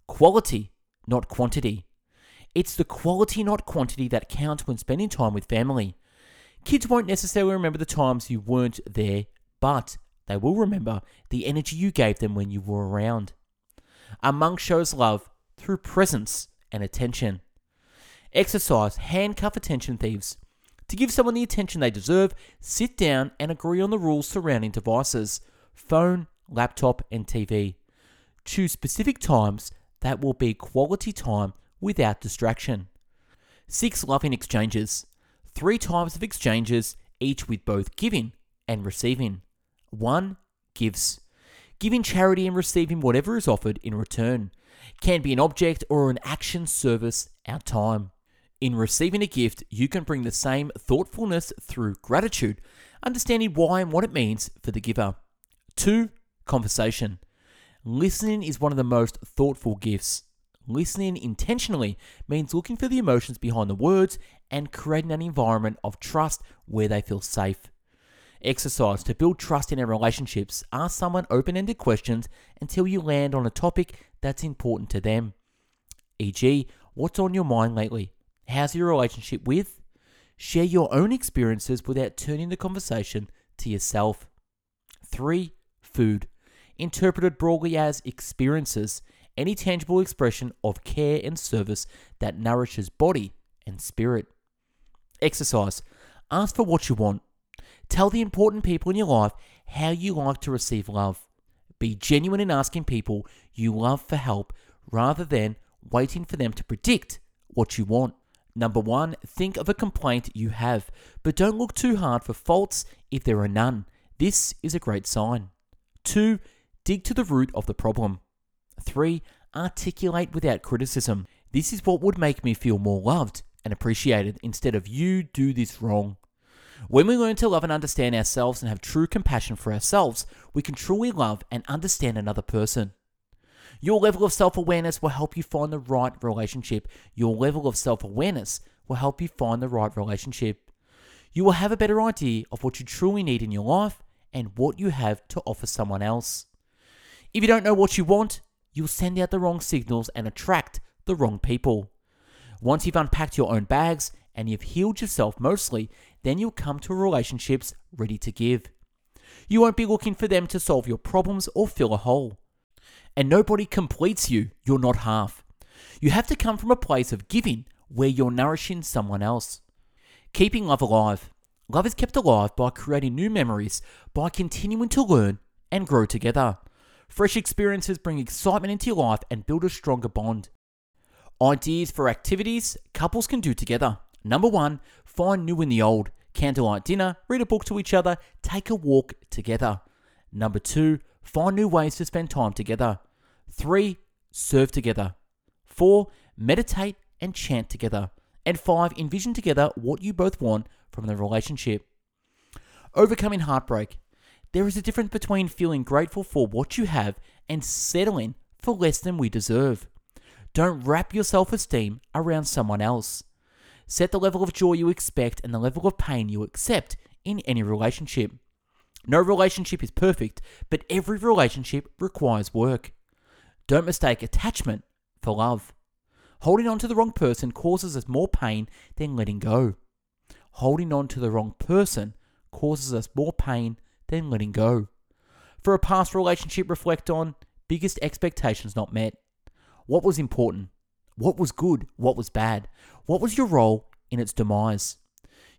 Quality, not quantity. It's the quality, not quantity, that counts when spending time with family. Kids won't necessarily remember the times you weren't there, but they will remember the energy you gave them when you were around. A monk shows love through presence and attention. Exercise handcuff attention thieves. To give someone the attention they deserve, sit down and agree on the rules surrounding devices phone, laptop, and TV. Choose specific times that will be quality time without distraction. Six loving exchanges. Three types of exchanges, each with both giving and receiving. One gives. Giving charity and receiving whatever is offered in return. Can be an object or an action, service, our time. In receiving a gift, you can bring the same thoughtfulness through gratitude, understanding why and what it means for the giver. Two, conversation. Listening is one of the most thoughtful gifts. Listening intentionally means looking for the emotions behind the words and creating an environment of trust where they feel safe. Exercise to build trust in our relationships. Ask someone open ended questions until you land on a topic that's important to them. E.g., what's on your mind lately? How's your relationship with? Share your own experiences without turning the conversation to yourself. 3. Food. Interpreted broadly as experiences, any tangible expression of care and service that nourishes body and spirit. Exercise. Ask for what you want. Tell the important people in your life how you like to receive love. Be genuine in asking people you love for help rather than waiting for them to predict what you want. Number one, think of a complaint you have, but don't look too hard for faults if there are none. This is a great sign. Two, dig to the root of the problem. Three, articulate without criticism. This is what would make me feel more loved and appreciated instead of you do this wrong. When we learn to love and understand ourselves and have true compassion for ourselves, we can truly love and understand another person. Your level of self awareness will help you find the right relationship. Your level of self awareness will help you find the right relationship. You will have a better idea of what you truly need in your life and what you have to offer someone else. If you don't know what you want, you'll send out the wrong signals and attract the wrong people. Once you've unpacked your own bags and you've healed yourself mostly, then you'll come to relationships ready to give. You won't be looking for them to solve your problems or fill a hole. And nobody completes you, you're not half. You have to come from a place of giving where you're nourishing someone else. Keeping love alive. Love is kept alive by creating new memories, by continuing to learn and grow together. Fresh experiences bring excitement into your life and build a stronger bond. Ideas for activities couples can do together. Number one, find new in the old. Candlelight dinner, read a book to each other, take a walk together. Number two, find new ways to spend time together. Three, serve together. Four, meditate and chant together. And five, envision together what you both want from the relationship. Overcoming heartbreak. There is a difference between feeling grateful for what you have and settling for less than we deserve. Don't wrap your self esteem around someone else. Set the level of joy you expect and the level of pain you accept in any relationship. No relationship is perfect, but every relationship requires work. Don't mistake attachment for love. Holding on to the wrong person causes us more pain than letting go. Holding on to the wrong person causes us more pain than letting go. For a past relationship, reflect on biggest expectations not met. What was important? What was good? What was bad? What was your role in its demise?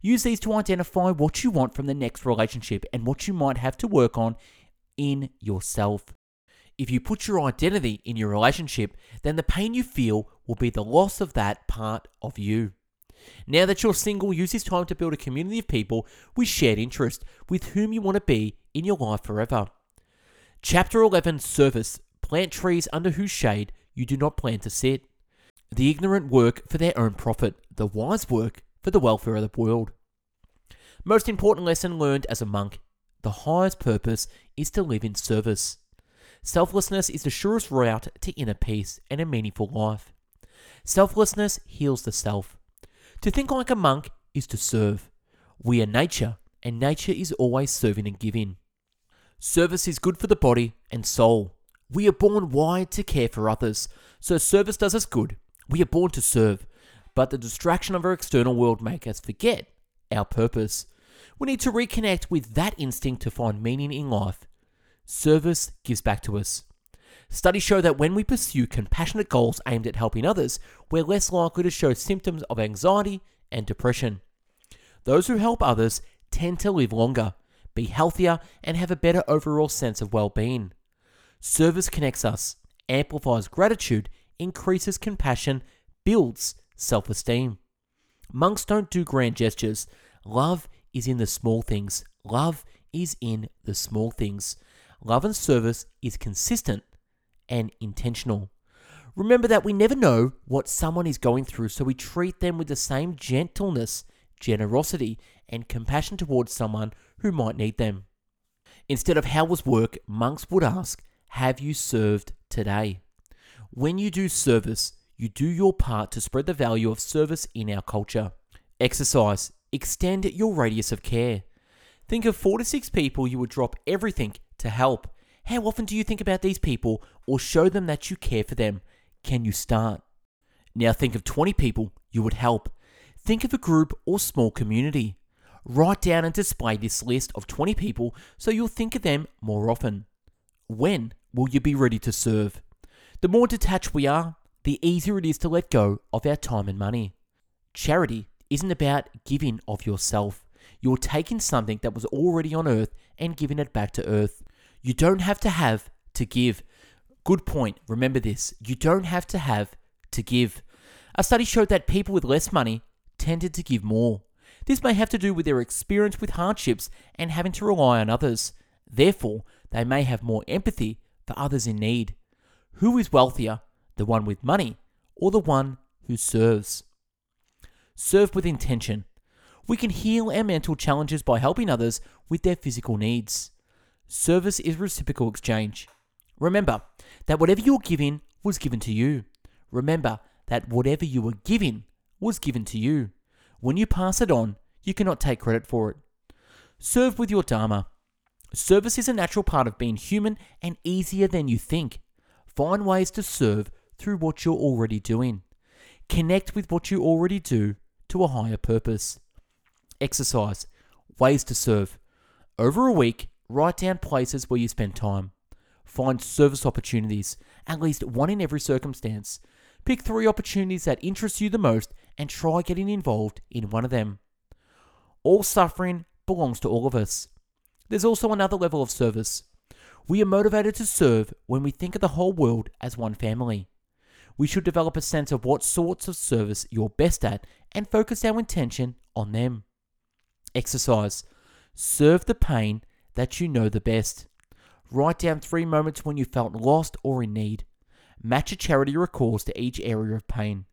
Use these to identify what you want from the next relationship and what you might have to work on in yourself. If you put your identity in your relationship, then the pain you feel will be the loss of that part of you. Now that you're single, use this time to build a community of people with shared interest with whom you want to be in your life forever. Chapter 11 Service Plant trees under whose shade you do not plan to sit. The ignorant work for their own profit, the wise work for the welfare of the world. Most important lesson learned as a monk the highest purpose is to live in service. Selflessness is the surest route to inner peace and a meaningful life. Selflessness heals the self. To think like a monk is to serve. We are nature, and nature is always serving and giving. Service is good for the body and soul. We are born wired to care for others, so service does us good. We are born to serve, but the distraction of our external world make us forget our purpose. We need to reconnect with that instinct to find meaning in life. Service gives back to us. Studies show that when we pursue compassionate goals aimed at helping others, we're less likely to show symptoms of anxiety and depression. Those who help others tend to live longer, be healthier, and have a better overall sense of well being. Service connects us, amplifies gratitude, increases compassion, builds self esteem. Monks don't do grand gestures. Love is in the small things. Love is in the small things. Love and service is consistent and intentional. Remember that we never know what someone is going through, so we treat them with the same gentleness, generosity, and compassion towards someone who might need them. Instead of how was work, monks would ask, Have you served today? When you do service, you do your part to spread the value of service in our culture. Exercise. Extend your radius of care. Think of four to six people you would drop everything to help. How often do you think about these people or show them that you care for them? Can you start? Now think of 20 people you would help. Think of a group or small community. Write down and display this list of 20 people so you'll think of them more often. When will you be ready to serve? The more detached we are, the easier it is to let go of our time and money. Charity isn't about giving of yourself. You're taking something that was already on earth and giving it back to earth. You don't have to have to give. Good point. Remember this. You don't have to have to give. A study showed that people with less money tended to give more. This may have to do with their experience with hardships and having to rely on others. Therefore, they may have more empathy for others in need. Who is wealthier, the one with money or the one who serves? Serve with intention. We can heal our mental challenges by helping others with their physical needs. Service is reciprocal exchange. Remember that whatever you're giving was given to you. Remember that whatever you were giving was given to you. When you pass it on, you cannot take credit for it. Serve with your Dharma. Service is a natural part of being human and easier than you think. Find ways to serve through what you're already doing. Connect with what you already do to a higher purpose. Exercise. Ways to serve. Over a week, write down places where you spend time. Find service opportunities, at least one in every circumstance. Pick three opportunities that interest you the most and try getting involved in one of them. All suffering belongs to all of us. There's also another level of service. We are motivated to serve when we think of the whole world as one family. We should develop a sense of what sorts of service you're best at and focus our intention on them. Exercise. Serve the pain that you know the best. Write down three moments when you felt lost or in need. Match a charity or cause to each area of pain.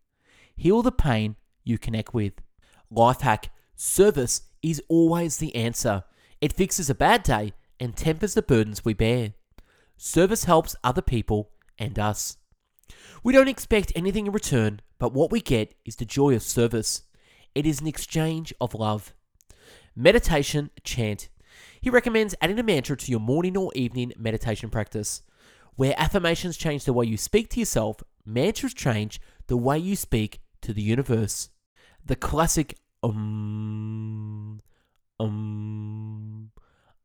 Heal the pain you connect with. Life hack service is always the answer. It fixes a bad day and tempers the burdens we bear. Service helps other people and us. We don't expect anything in return, but what we get is the joy of service. It is an exchange of love. Meditation chant. He recommends adding a mantra to your morning or evening meditation practice. Where affirmations change the way you speak to yourself, mantras change the way you speak to the universe. The classic um, um,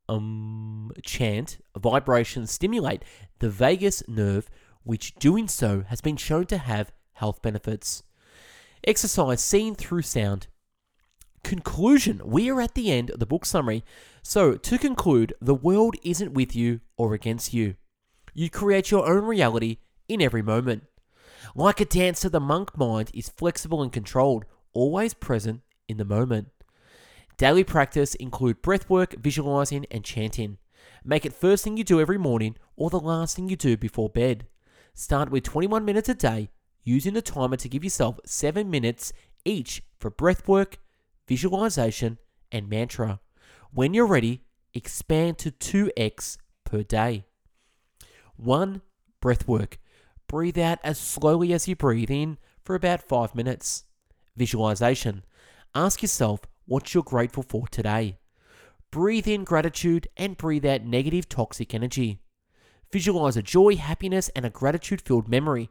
um chant vibrations stimulate the vagus nerve, which doing so has been shown to have health benefits. Exercise seen through sound. Conclusion We are at the end of the book summary. So, to conclude, the world isn't with you or against you. You create your own reality in every moment. Like a dancer, the monk mind is flexible and controlled, always present in the moment. Daily practice include breathwork, visualizing, and chanting. Make it first thing you do every morning or the last thing you do before bed. Start with 21 minutes a day, using the timer to give yourself 7 minutes each for breathwork, visualization, and mantra. When you're ready, expand to 2x per day. 1. Breathwork. Breathe out as slowly as you breathe in for about 5 minutes. Visualization. Ask yourself what you're grateful for today. Breathe in gratitude and breathe out negative toxic energy. Visualize a joy, happiness, and a gratitude filled memory,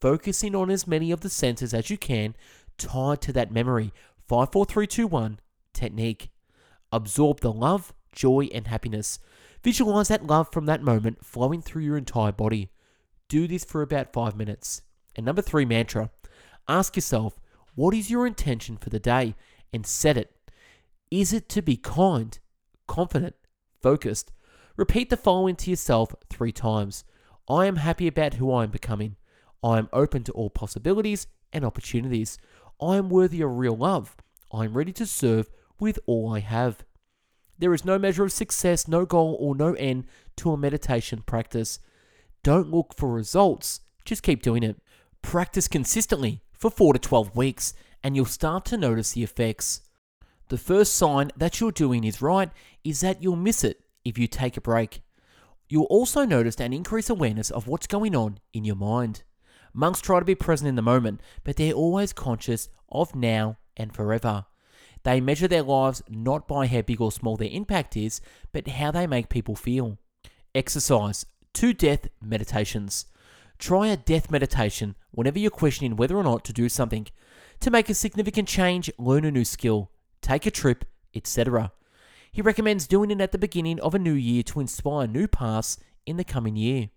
focusing on as many of the senses as you can tied to that memory. 54321 technique. Absorb the love, joy, and happiness. Visualize that love from that moment flowing through your entire body. Do this for about five minutes. And number three mantra ask yourself, what is your intention for the day? And set it. Is it to be kind, confident, focused? Repeat the following to yourself three times I am happy about who I am becoming. I am open to all possibilities and opportunities. I am worthy of real love. I am ready to serve with all I have. There is no measure of success, no goal, or no end to a meditation practice. Don't look for results, just keep doing it. Practice consistently for 4 to 12 weeks, and you'll start to notice the effects. The first sign that you're doing is right is that you'll miss it if you take a break. You'll also notice an increased awareness of what's going on in your mind. Monks try to be present in the moment, but they're always conscious of now and forever. They measure their lives not by how big or small their impact is, but how they make people feel. Exercise. Two death meditations. Try a death meditation whenever you're questioning whether or not to do something. To make a significant change, learn a new skill, take a trip, etc. He recommends doing it at the beginning of a new year to inspire new paths in the coming year.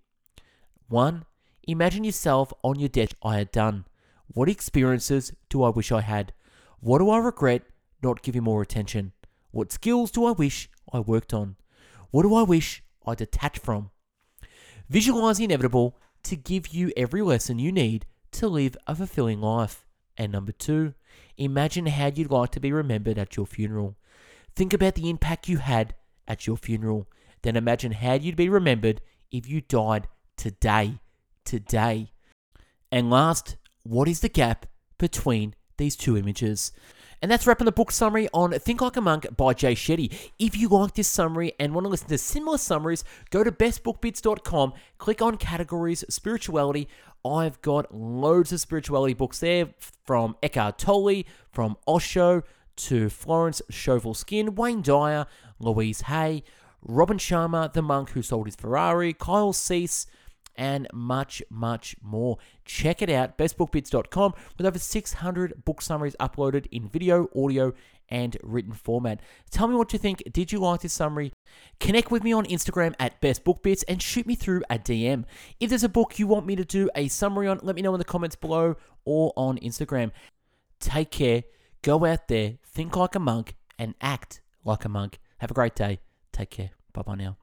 1. Imagine yourself on your death I had done. What experiences do I wish I had? What do I regret not giving more attention? What skills do I wish I worked on? What do I wish I detached from? Visualize the inevitable to give you every lesson you need to live a fulfilling life. And number two, imagine how you'd like to be remembered at your funeral. Think about the impact you had at your funeral. Then imagine how you'd be remembered if you died today. Today. And last, what is the gap between these two images? And that's wrapping the book summary on Think Like a Monk by Jay Shetty. If you like this summary and want to listen to similar summaries, go to bestbookbits.com, click on categories, spirituality. I've got loads of spirituality books there from Eckhart Tolle, from Osho to Florence Scovel Shinn, Wayne Dyer, Louise Hay, Robin Sharma, the monk who sold his Ferrari, Kyle Cease, and much, much more. Check it out, bestbookbits.com, with over 600 book summaries uploaded in video, audio, and written format. Tell me what you think. Did you like this summary? Connect with me on Instagram at bestbookbits and shoot me through a DM. If there's a book you want me to do a summary on, let me know in the comments below or on Instagram. Take care, go out there, think like a monk, and act like a monk. Have a great day. Take care. Bye bye now.